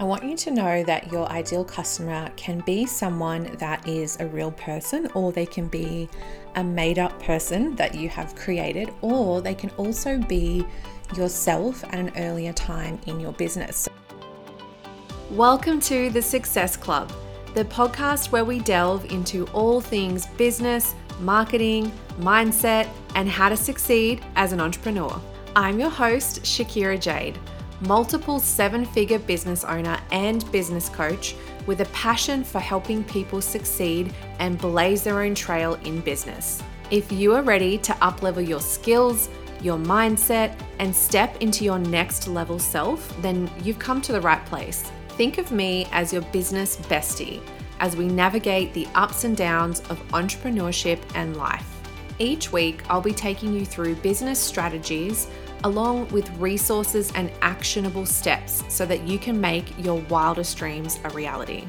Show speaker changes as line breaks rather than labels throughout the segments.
I want you to know that your ideal customer can be someone that is a real person, or they can be a made up person that you have created, or they can also be yourself at an earlier time in your business. Welcome to the Success Club, the podcast where we delve into all things business, marketing, mindset, and how to succeed as an entrepreneur. I'm your host, Shakira Jade multiple seven figure business owner and business coach with a passion for helping people succeed and blaze their own trail in business. If you are ready to uplevel your skills, your mindset, and step into your next level self, then you've come to the right place. Think of me as your business bestie as we navigate the ups and downs of entrepreneurship and life. Each week, I'll be taking you through business strategies along with resources and actionable steps so that you can make your wildest dreams a reality.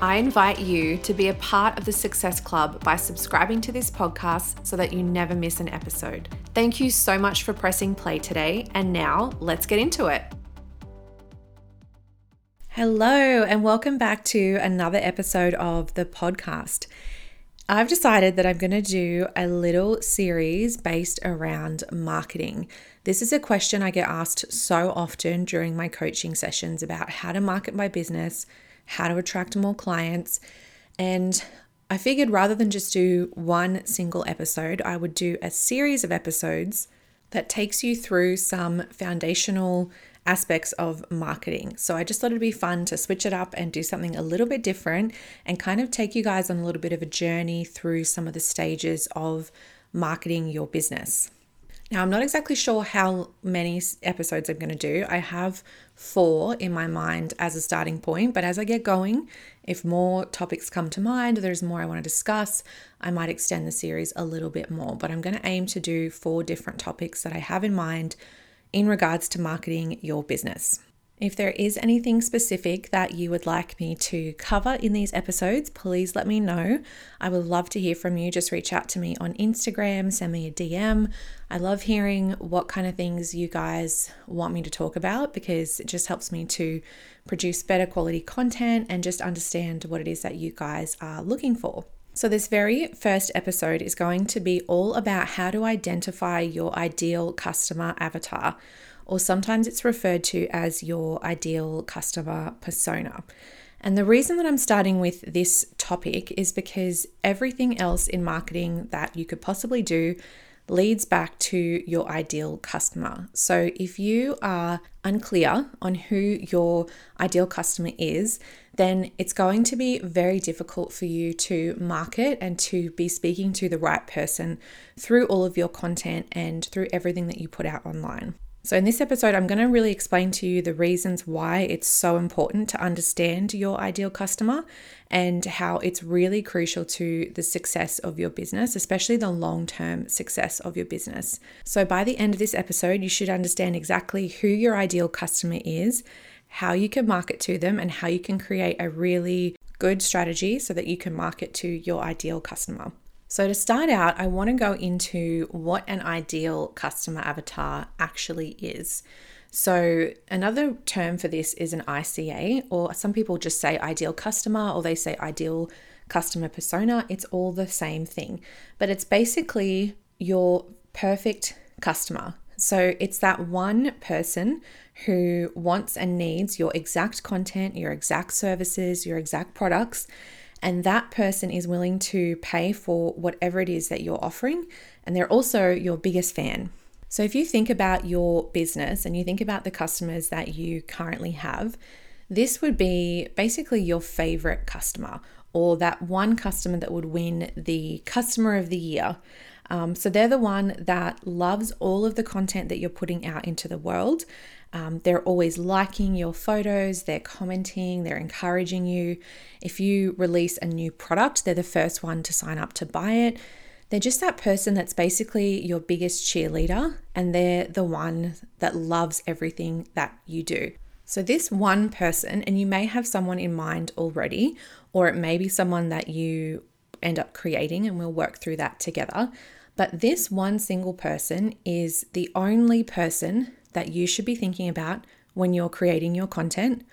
I invite you to be a part of the Success Club by subscribing to this podcast so that you never miss an episode. Thank you so much for pressing play today, and now let's get into it. Hello, and welcome back to another episode of the podcast. I've decided that I'm going to do a little series based around marketing. This is a question I get asked so often during my coaching sessions about how to market my business, how to attract more clients. And I figured rather than just do one single episode, I would do a series of episodes that takes you through some foundational aspects of marketing. So I just thought it'd be fun to switch it up and do something a little bit different and kind of take you guys on a little bit of a journey through some of the stages of marketing your business. Now, I'm not exactly sure how many episodes I'm going to do. I have four in my mind as a starting point, but as I get going, if more topics come to mind, there's more I want to discuss, I might extend the series a little bit more. But I'm going to aim to do four different topics that I have in mind in regards to marketing your business. If there is anything specific that you would like me to cover in these episodes, please let me know. I would love to hear from you. Just reach out to me on Instagram, send me a DM. I love hearing what kind of things you guys want me to talk about because it just helps me to produce better quality content and just understand what it is that you guys are looking for. So, this very first episode is going to be all about how to identify your ideal customer avatar or sometimes it's referred to as your ideal customer persona. And the reason that I'm starting with this topic is because everything else in marketing that you could possibly do leads back to your ideal customer. So if you are unclear on who your ideal customer is, then it's going to be very difficult for you to market and to be speaking to the right person through all of your content and through everything that you put out online. So, in this episode, I'm going to really explain to you the reasons why it's so important to understand your ideal customer and how it's really crucial to the success of your business, especially the long term success of your business. So, by the end of this episode, you should understand exactly who your ideal customer is, how you can market to them, and how you can create a really good strategy so that you can market to your ideal customer. So, to start out, I want to go into what an ideal customer avatar actually is. So, another term for this is an ICA, or some people just say ideal customer, or they say ideal customer persona. It's all the same thing, but it's basically your perfect customer. So, it's that one person who wants and needs your exact content, your exact services, your exact products and that person is willing to pay for whatever it is that you're offering, and they're also your biggest fan. So, if you think about your business and you think about the customers that you currently have, this would be basically your favorite customer or that one customer that would win the customer of the year. Um, so, they're the one that loves all of the content that you're putting out into the world um, they're always liking your photos, they're commenting, they're encouraging you. If you release a new product, they're the first one to sign up to buy it. They're just that person that's basically your biggest cheerleader, and they're the one that loves everything that you do. So, this one person, and you may have someone in mind already, or it may be someone that you end up creating, and we'll work through that together. But this one single person is the only person that you should be thinking about when you're creating your content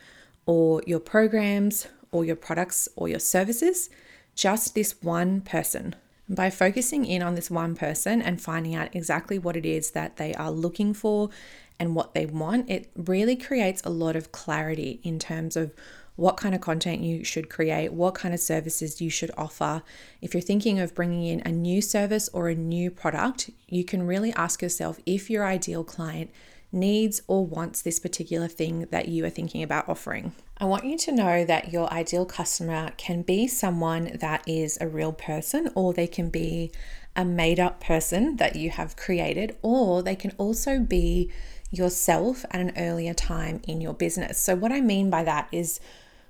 or your programs or your products or your services, just this one person. By focusing in on this one person and finding out exactly what it is that they are looking for and what they want, it really creates a lot of clarity in terms of what kind of content you should create, what kind of services you should offer. If you're thinking of bringing in a new service or a new product, you can really ask yourself if your ideal client needs or wants this particular thing that you are thinking about offering. I want you to know that your ideal customer can be someone that is a real person, or they can be a made up person that you have created, or they can also be yourself at an earlier time in your business. So, what I mean by that is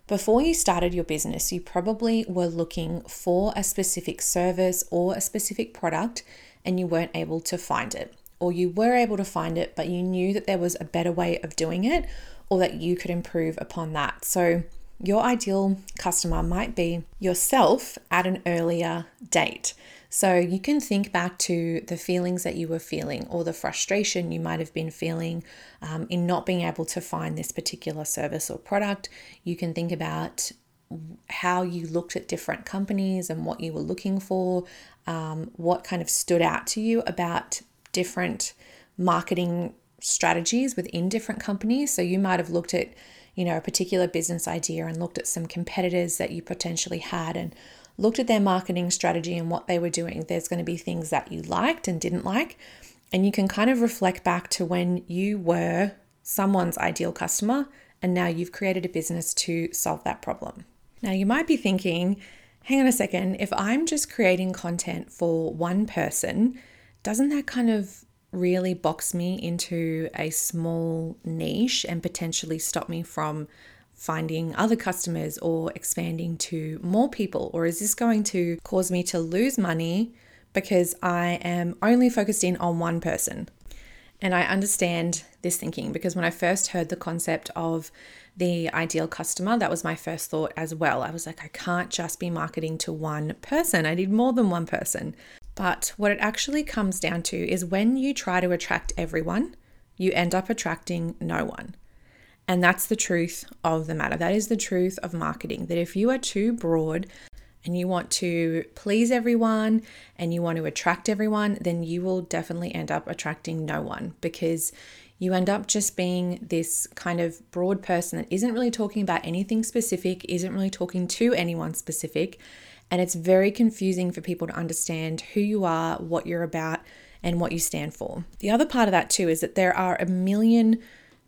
before you started your business, you probably were looking for a specific service or a specific product and you weren't able to find it. Or you were able to find it, but you knew that there was a better way of doing it or that you could improve upon that. So, your ideal customer might be yourself at an earlier date. So you can think back to the feelings that you were feeling or the frustration you might have been feeling um, in not being able to find this particular service or product. You can think about how you looked at different companies and what you were looking for, um, what kind of stood out to you about different marketing strategies within different companies. So you might have looked at, you know, a particular business idea and looked at some competitors that you potentially had and looked at their marketing strategy and what they were doing. There's going to be things that you liked and didn't like. And you can kind of reflect back to when you were someone's ideal customer and now you've created a business to solve that problem. Now, you might be thinking, hang on a second, if I'm just creating content for one person, doesn't that kind of really box me into a small niche and potentially stop me from finding other customers or expanding to more people? Or is this going to cause me to lose money because I am only focused in on one person? And I understand this thinking because when I first heard the concept of the ideal customer, that was my first thought as well. I was like, I can't just be marketing to one person, I need more than one person. But what it actually comes down to is when you try to attract everyone, you end up attracting no one. And that's the truth of the matter. That is the truth of marketing. That if you are too broad and you want to please everyone and you want to attract everyone, then you will definitely end up attracting no one because you end up just being this kind of broad person that isn't really talking about anything specific, isn't really talking to anyone specific, and it's very confusing for people to understand who you are, what you're about, and what you stand for. The other part of that, too, is that there are a million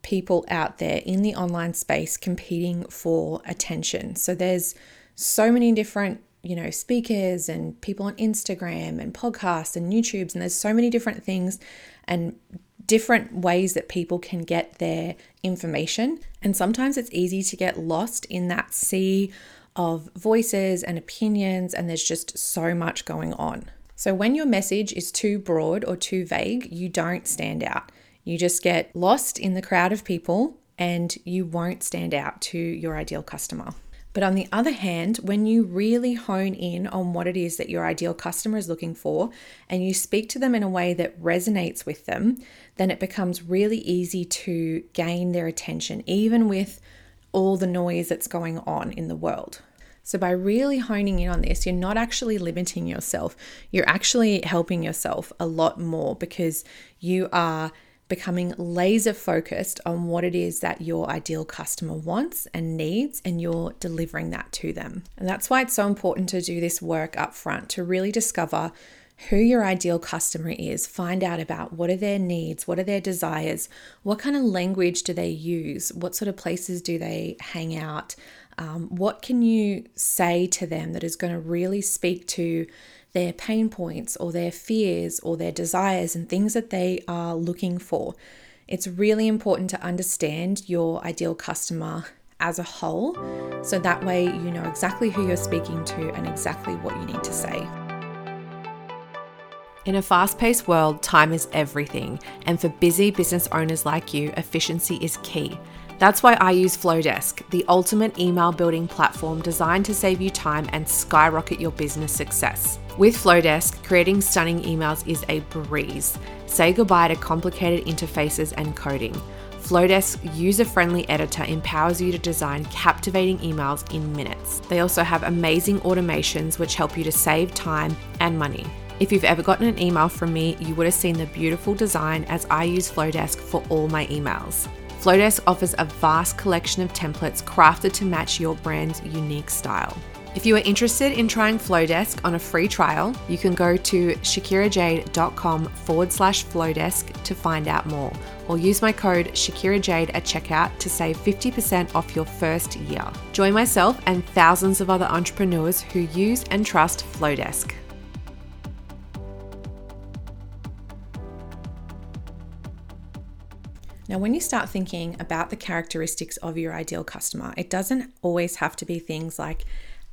people out there in the online space competing for attention. So there's so many different you know speakers and people on Instagram and podcasts and YouTubes and there's so many different things and different ways that people can get their information and sometimes it's easy to get lost in that sea of voices and opinions, and there's just so much going on. So, when your message is too broad or too vague, you don't stand out. You just get lost in the crowd of people and you won't stand out to your ideal customer. But on the other hand, when you really hone in on what it is that your ideal customer is looking for and you speak to them in a way that resonates with them, then it becomes really easy to gain their attention, even with all the noise that's going on in the world. So, by really honing in on this, you're not actually limiting yourself. You're actually helping yourself a lot more because you are becoming laser focused on what it is that your ideal customer wants and needs, and you're delivering that to them. And that's why it's so important to do this work up front to really discover who your ideal customer is, find out about what are their needs, what are their desires, what kind of language do they use, what sort of places do they hang out, um, what can you say to them that is going to really speak to their pain points or their fears or their desires and things that they are looking for? It's really important to understand your ideal customer as a whole so that way you know exactly who you're speaking to and exactly what you need to say. In a fast paced world, time is everything, and for busy business owners like you, efficiency is key. That's why I use Flodesk, the ultimate email building platform designed to save you time and skyrocket your business success. With Flodesk, creating stunning emails is a breeze. Say goodbye to complicated interfaces and coding. Flodesk user friendly editor empowers you to design captivating emails in minutes. They also have amazing automations which help you to save time and money. If you've ever gotten an email from me, you would have seen the beautiful design as I use Flodesk for all my emails. Flodesk offers a vast collection of templates crafted to match your brand's unique style. If you are interested in trying Flodesk on a free trial, you can go to shakirajade.com forward slash Flodesk to find out more, or use my code ShakiraJade at checkout to save 50% off your first year. Join myself and thousands of other entrepreneurs who use and trust Flodesk. Now, when you start thinking about the characteristics of your ideal customer, it doesn't always have to be things like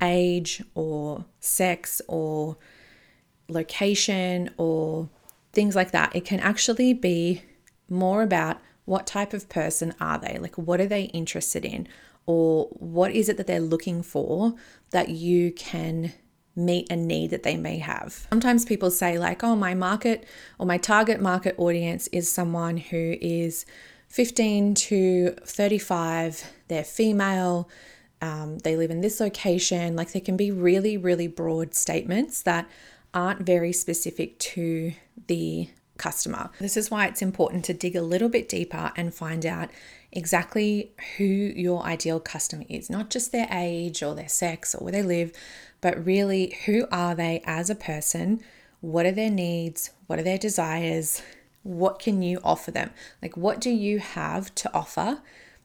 age or sex or location or things like that. It can actually be more about what type of person are they? Like, what are they interested in? Or what is it that they're looking for that you can meet a need that they may have. Sometimes people say, like, oh, my market or my target market audience is someone who is 15 to 35, they're female, um, they live in this location. Like, there can be really, really broad statements that aren't very specific to the customer. This is why it's important to dig a little bit deeper and find out exactly who your ideal customer is, not just their age or their sex or where they live, but really who are they as a person? What are their needs? What are their desires? What can you offer them? Like, what do you have to offer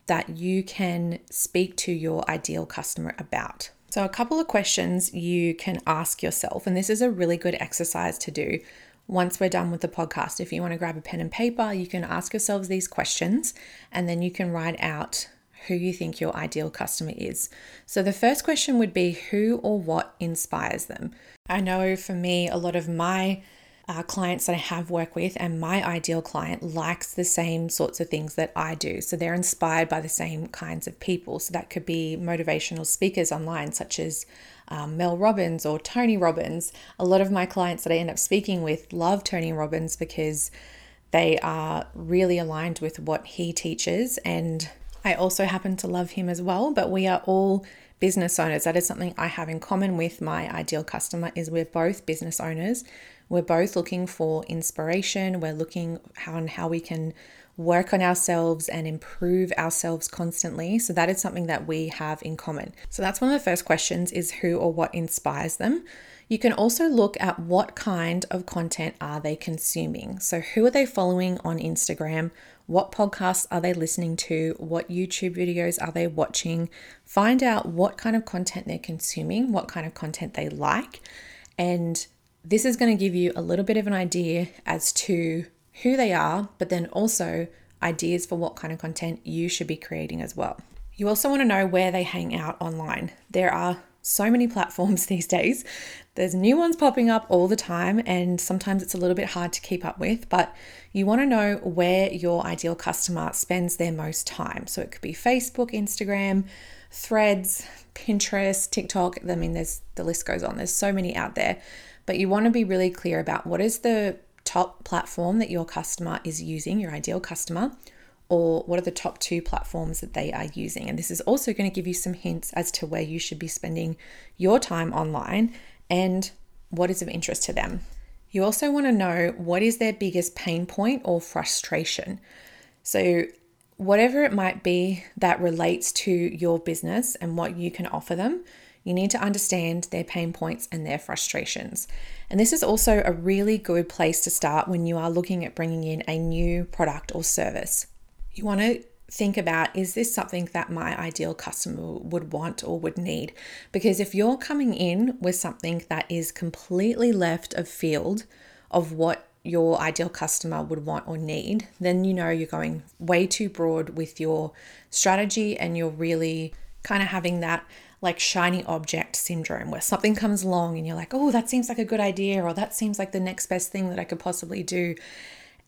that you can speak to your ideal customer about? So, a couple of questions you can ask yourself, and this is a really good exercise to do once we're done with the podcast. If you want to grab a pen and paper, you can ask yourselves these questions and then you can write out who you think your ideal customer is. So, the first question would be who or what inspires them? I know for me, a lot of my uh, clients that I have worked with, and my ideal client likes the same sorts of things that I do. So they're inspired by the same kinds of people. So that could be motivational speakers online, such as um, Mel Robbins or Tony Robbins. A lot of my clients that I end up speaking with love Tony Robbins because they are really aligned with what he teaches. And I also happen to love him as well, but we are all business owners. That is something I have in common with my ideal customer is we're both business owners. We're both looking for inspiration. We're looking on how we can work on ourselves and improve ourselves constantly. So that is something that we have in common. So that's one of the first questions is who or what inspires them. You can also look at what kind of content are they consuming. So who are they following on Instagram? What podcasts are they listening to? What YouTube videos are they watching? Find out what kind of content they're consuming, what kind of content they like. And this is going to give you a little bit of an idea as to who they are, but then also ideas for what kind of content you should be creating as well. You also want to know where they hang out online. There are so many platforms these days. There's new ones popping up all the time, and sometimes it's a little bit hard to keep up with, but you want to know where your ideal customer spends their most time. So it could be Facebook, Instagram, Threads, Pinterest, TikTok. I mean, there's the list goes on. There's so many out there, but you want to be really clear about what is the top platform that your customer is using, your ideal customer or what are the top two platforms that they are using. And this is also going to give you some hints as to where you should be spending your time online and what is of interest to them. You also want to know what is their biggest pain point or frustration. So, whatever it might be that relates to your business and what you can offer them, you need to understand their pain points and their frustrations. And this is also a really good place to start when you are looking at bringing in a new product or service you want to think about is this something that my ideal customer would want or would need? Because if you're coming in with something that is completely left of field of what your ideal customer would want or need, then you know you're going way too broad with your strategy and you're really kind of having that like shiny object syndrome where something comes along and you're like, oh, that seems like a good idea or that seems like the next best thing that I could possibly do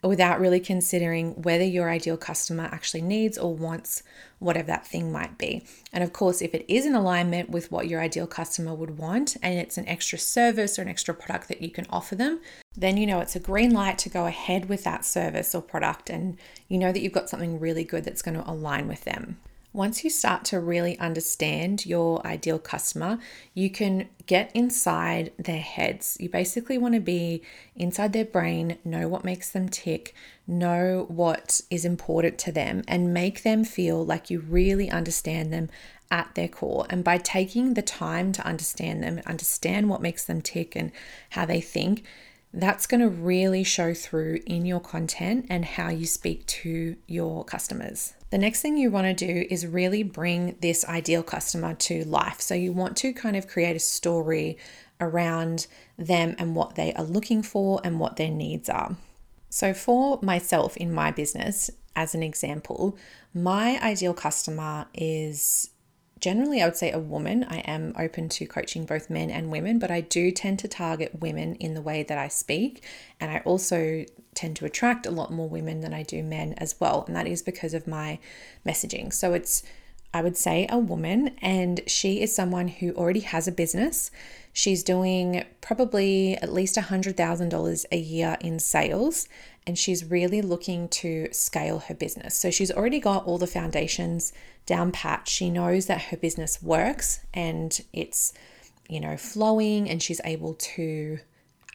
without really considering whether your ideal customer actually needs or wants whatever that thing might be. And of course, if it is in alignment with what your ideal customer would want and it's an extra service or an extra product that you can offer them, then you know it's a green light to go ahead with that service or product and you know that you've got something really good that's going to align with them. Once you start to really understand your ideal customer, you can get inside their heads. You basically want to be inside their brain, know what makes them tick, know what is important to them, and make them feel like you really understand them at their core. And by taking the time to understand them, understand what makes them tick and how they think, that's going to really show through in your content and how you speak to your customers. The next thing you want to do is really bring this ideal customer to life. So, you want to kind of create a story around them and what they are looking for and what their needs are. So, for myself in my business, as an example, my ideal customer is generally, I would say a woman. I am open to coaching both men and women, but I do tend to target women in the way that I speak. And I also tend to attract a lot more women than I do men as well. And that is because of my messaging. So it's, I would say, a woman, and she is someone who already has a business. She's doing probably at least $100,000 a year in sales and she's really looking to scale her business. So she's already got all the foundations down pat. She knows that her business works and it's, you know, flowing and she's able to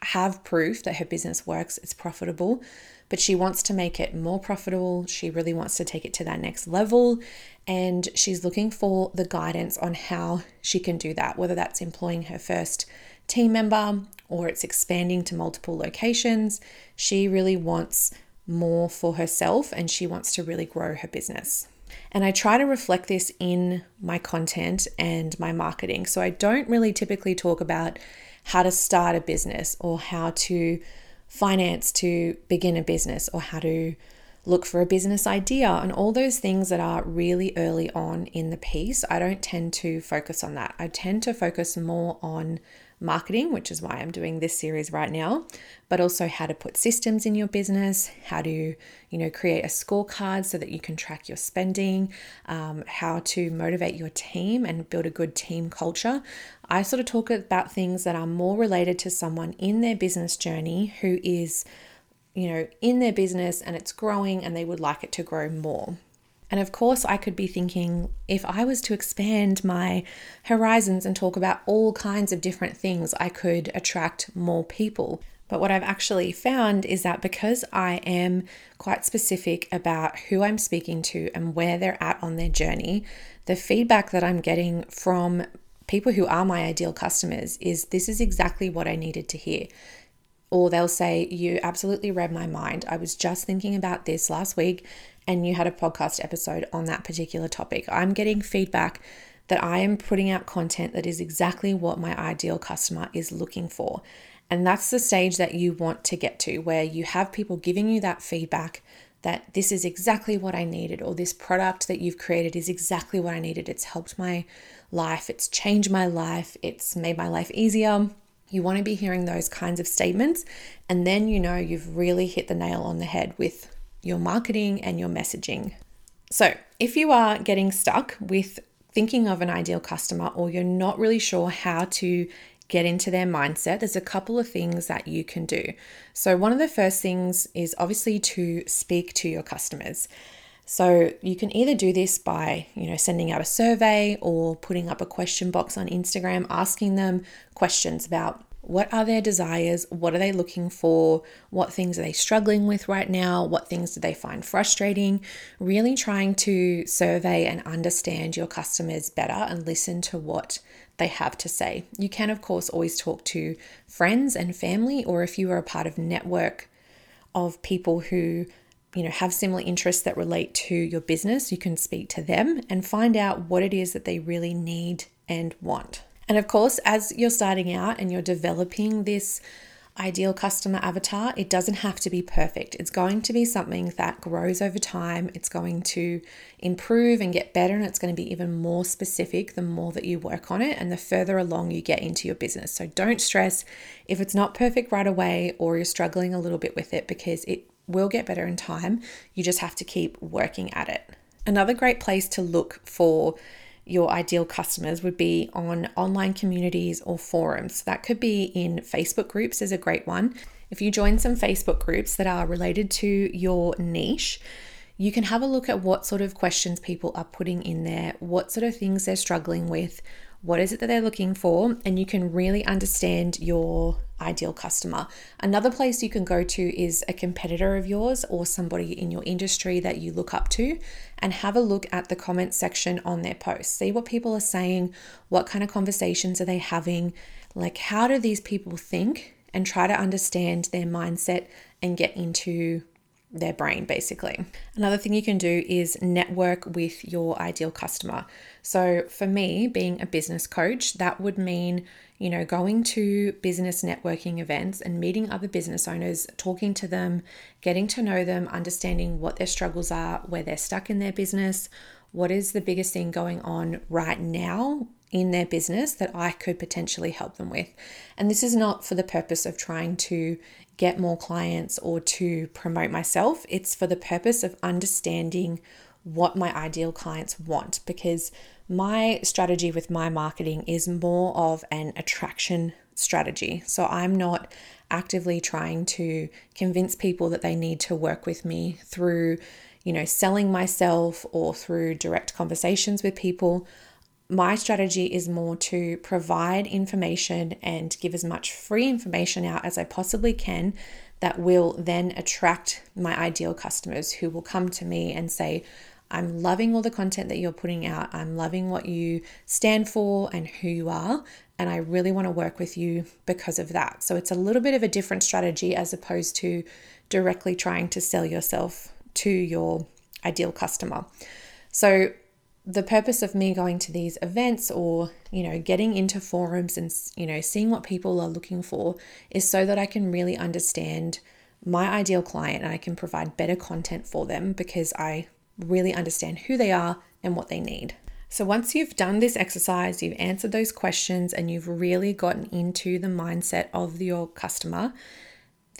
have proof that her business works, it's profitable, but she wants to make it more profitable. She really wants to take it to that next level. And she's looking for the guidance on how she can do that, whether that's employing her first team member or it's expanding to multiple locations. She really wants more for herself and she wants to really grow her business. And I try to reflect this in my content and my marketing. So I don't really typically talk about how to start a business or how to finance to begin a business or how to look for a business idea and all those things that are really early on in the piece. I don't tend to focus on that. I tend to focus more on marketing, which is why I'm doing this series right now, but also how to put systems in your business, how to, you know, create a scorecard so that you can track your spending, um, how to motivate your team and build a good team culture. I sort of talk about things that are more related to someone in their business journey who is, you know, in their business and it's growing and they would like it to grow more. And of course, I could be thinking if I was to expand my horizons and talk about all kinds of different things, I could attract more people. But what I've actually found is that because I am quite specific about who I'm speaking to and where they're at on their journey, the feedback that I'm getting from people who are my ideal customers is this is exactly what I needed to hear. Or they'll say, You absolutely read my mind. I was just thinking about this last week and you had a podcast episode on that particular topic. I'm getting feedback that I am putting out content that is exactly what my ideal customer is looking for. And that's the stage that you want to get to, where you have people giving you that feedback that this is exactly what I needed, or this product that you've created is exactly what I needed. It's helped my life, it's changed my life, it's made my life easier. You want to be hearing those kinds of statements, and then you know you've really hit the nail on the head with your marketing and your messaging. So, if you are getting stuck with thinking of an ideal customer or you're not really sure how to get into their mindset, there's a couple of things that you can do. So, one of the first things is obviously to speak to your customers. So, you can either do this by, you know, sending out a survey or putting up a question box on Instagram asking them questions about what are their desires? What are they looking for? What things are they struggling with right now? What things do they find frustrating? Really trying to survey and understand your customers better and listen to what they have to say. You can, of course, always talk to friends and family, or if you are a part of network of people who you know have similar interests that relate to your business you can speak to them and find out what it is that they really need and want and of course, as you're starting out and you're developing this ideal customer avatar, it doesn't have to be perfect. It's going to be something that grows over time. It's going to improve and get better, and it's going to be even more specific the more that you work on it and the further along you get into your business. So don't stress if it's not perfect right away or you're struggling a little bit with it because it will get better in time. You just have to keep working at it. Another great place to look for your ideal customers would be on online communities or forums. That could be in Facebook groups, is a great one. If you join some Facebook groups that are related to your niche, you can have a look at what sort of questions people are putting in there, what sort of things they're struggling with, what is it that they're looking for, and you can really understand your ideal customer. Another place you can go to is a competitor of yours or somebody in your industry that you look up to and have a look at the comment section on their posts. See what people are saying, what kind of conversations are they having, like how do these people think, and try to understand their mindset and get into their brain, basically. Another thing you can do is network with your ideal customer. So, for me, being a business coach, that would mean, you know, going to business networking events and meeting other business owners, talking to them, getting to know them, understanding what their struggles are, where they're stuck in their business, what is the biggest thing going on right now in their business that I could potentially help them with. And this is not for the purpose of trying to get more clients or to promote myself. It's for the purpose of understanding what my ideal clients want because my strategy with my marketing is more of an attraction strategy. So I'm not actively trying to convince people that they need to work with me through, you know, selling myself or through direct conversations with people my strategy is more to provide information and give as much free information out as I possibly can that will then attract my ideal customers who will come to me and say, I'm loving all the content that you're putting out. I'm loving what you stand for and who you are. And I really want to work with you because of that. So it's a little bit of a different strategy as opposed to directly trying to sell yourself to your ideal customer. So the purpose of me going to these events or you know getting into forums and you know seeing what people are looking for is so that I can really understand my ideal client and I can provide better content for them because I really understand who they are and what they need. So once you've done this exercise, you've answered those questions and you've really gotten into the mindset of your customer,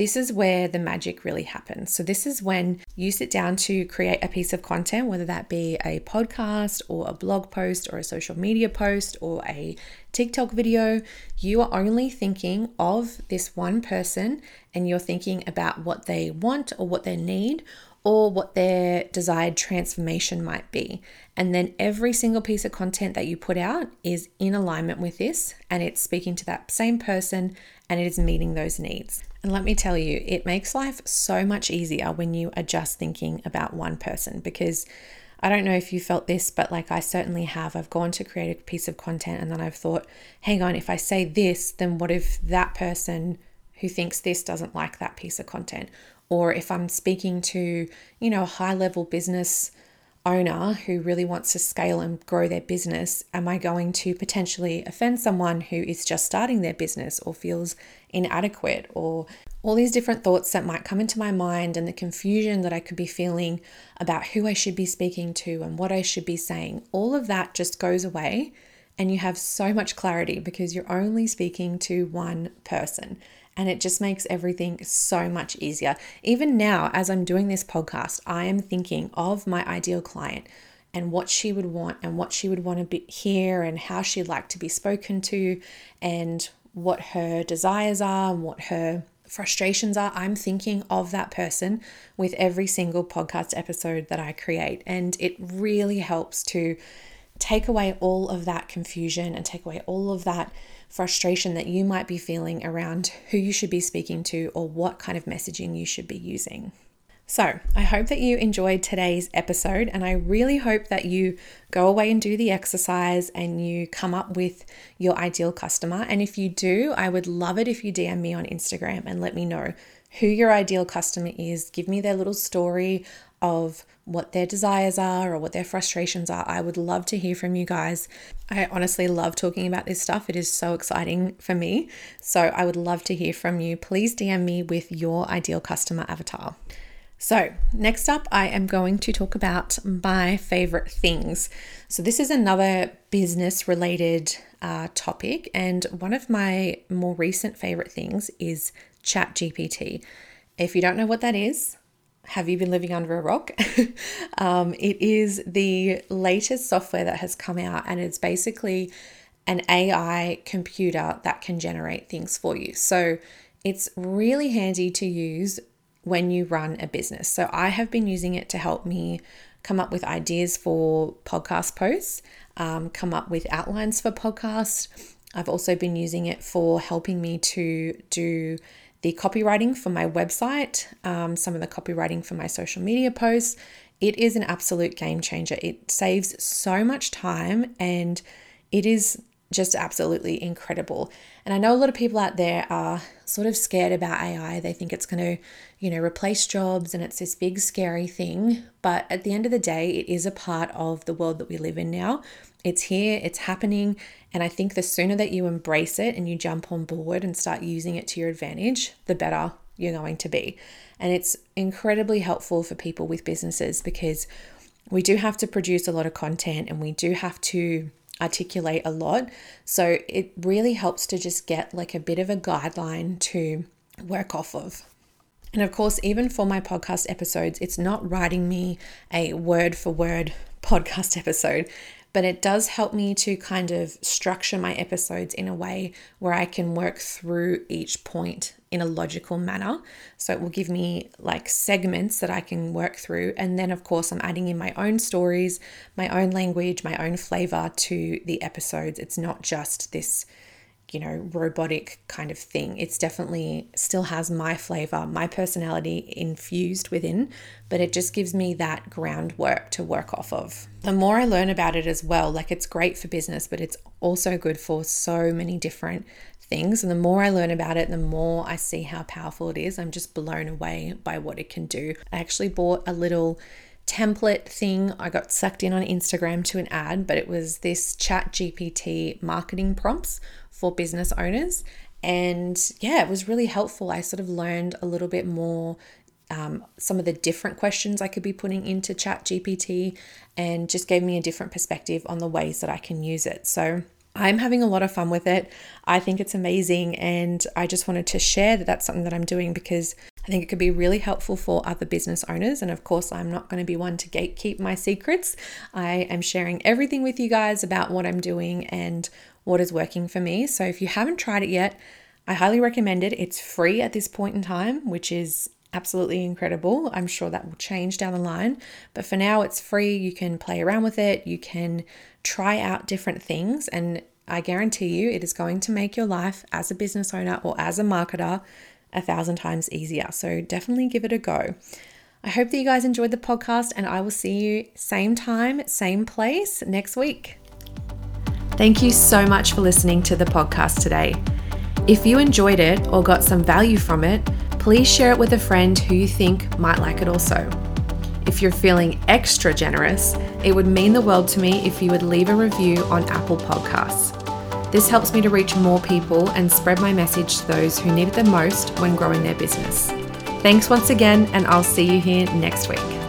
this is where the magic really happens. So, this is when you sit down to create a piece of content, whether that be a podcast or a blog post or a social media post or a TikTok video. You are only thinking of this one person and you're thinking about what they want or what they need or what their desired transformation might be. And then every single piece of content that you put out is in alignment with this and it's speaking to that same person and it is meeting those needs. And let me tell you, it makes life so much easier when you are just thinking about one person because I don't know if you felt this, but like I certainly have. I've gone to create a piece of content and then I've thought, hang on, if I say this, then what if that person who thinks this doesn't like that piece of content? Or if I'm speaking to, you know, a high level business owner who really wants to scale and grow their business, am I going to potentially offend someone who is just starting their business or feels inadequate or all these different thoughts that might come into my mind and the confusion that I could be feeling about who I should be speaking to and what I should be saying? All of that just goes away and you have so much clarity because you're only speaking to one person and it just makes everything so much easier. Even now, as I'm doing this podcast, I am thinking of my ideal client and what she would want and what she would want to hear and how she'd like to be spoken to and what her desires are and what her frustrations are. I'm thinking of that person with every single podcast episode that I create. And it really helps to take away all of that confusion and take away all of that frustration that you might be feeling around who you should be speaking to or what kind of messaging you should be using. So, I hope that you enjoyed today's episode, and I really hope that you go away and do the exercise and you come up with your ideal customer. And if you do, I would love it if you DM me on Instagram and let me know who your ideal customer is. Give me their little story of what their desires are or what their frustrations are. I would love to hear from you guys. I honestly love talking about this stuff. It is so exciting for me. So I would love to hear from you. Please DM me with your ideal customer avatar. So, next up, I am going to talk about my favorite things. So, this is another business related uh, topic, and one of my more recent favorite things is ChatGPT. If you don't know what that is, have you been living under a rock? um, it is the latest software that has come out, and it's basically an AI computer that can generate things for you. So it's really handy to use when you run a business. So I have been using it to help me come up with ideas for podcast posts, um, come up with outlines for podcasts. I've also been using it for helping me to do the copywriting for my website, um, some of the copywriting for my social media posts. It is an absolute game changer. It saves so much time and it is just absolutely incredible. And I know a lot of people out there are sort of scared about AI. They think it's going to, you know, replace jobs and it's this big scary thing. But at the end of the day, it is a part of the world that we live in now. It's here, it's happening. And I think the sooner that you embrace it and you jump on board and start using it to your advantage, the better you're going to be. And it's incredibly helpful for people with businesses because we do have to produce a lot of content and we do have to articulate a lot. So it really helps to just get like a bit of a guideline to work off of. And of course, even for my podcast episodes, it's not writing me a word for word podcast episode but it does help me to kind of structure my episodes in a way where I can work through each point in a logical manner. So it will give me like segments that I can work through. And then, of course, I'm adding in my own stories, my own language, my own flavor to the episodes. It's not just this you know, robotic kind of thing. It's definitely still has my flavor, my personality infused within, but it just gives me that groundwork to work off of. The more I learn about it as well, like it's great for business, but it's also good for so many different things. And the more I learn about it, the more I see how powerful it is. I'm just blown away by what it can do. I actually bought a little template thing. I got sucked in on Instagram to an ad, but it was this Chat GPT marketing prompts for business owners. And yeah, it was really helpful. I sort of learned a little bit more um, some of the different questions I could be putting into Chat GPT and just gave me a different perspective on the ways that I can use it. So I'm having a lot of fun with it. I think it's amazing. And I just wanted to share that that's something that I'm doing because I think it could be really helpful for other business owners. And of course, I'm not going to be one to gatekeep my secrets. I am sharing everything with you guys about what I'm doing and what is working for me. So if you haven't tried it yet, I highly recommend it. It's free at this point in time, which is absolutely incredible. I'm sure that will change down the line. But for now, it's free. You can play around with it, you can try out different things. And I guarantee you, it is going to make your life as a business owner or as a marketer a thousand times easier. So definitely give it a go. I hope that you guys enjoyed the podcast, and I will see you same time, same place next week. Thank you so much for listening to the podcast today. If you enjoyed it or got some value from it, please share it with a friend who you think might like it also. If you're feeling extra generous, it would mean the world to me if you would leave a review on Apple Podcasts. This helps me to reach more people and spread my message to those who need it the most when growing their business. Thanks once again, and I'll see you here next week.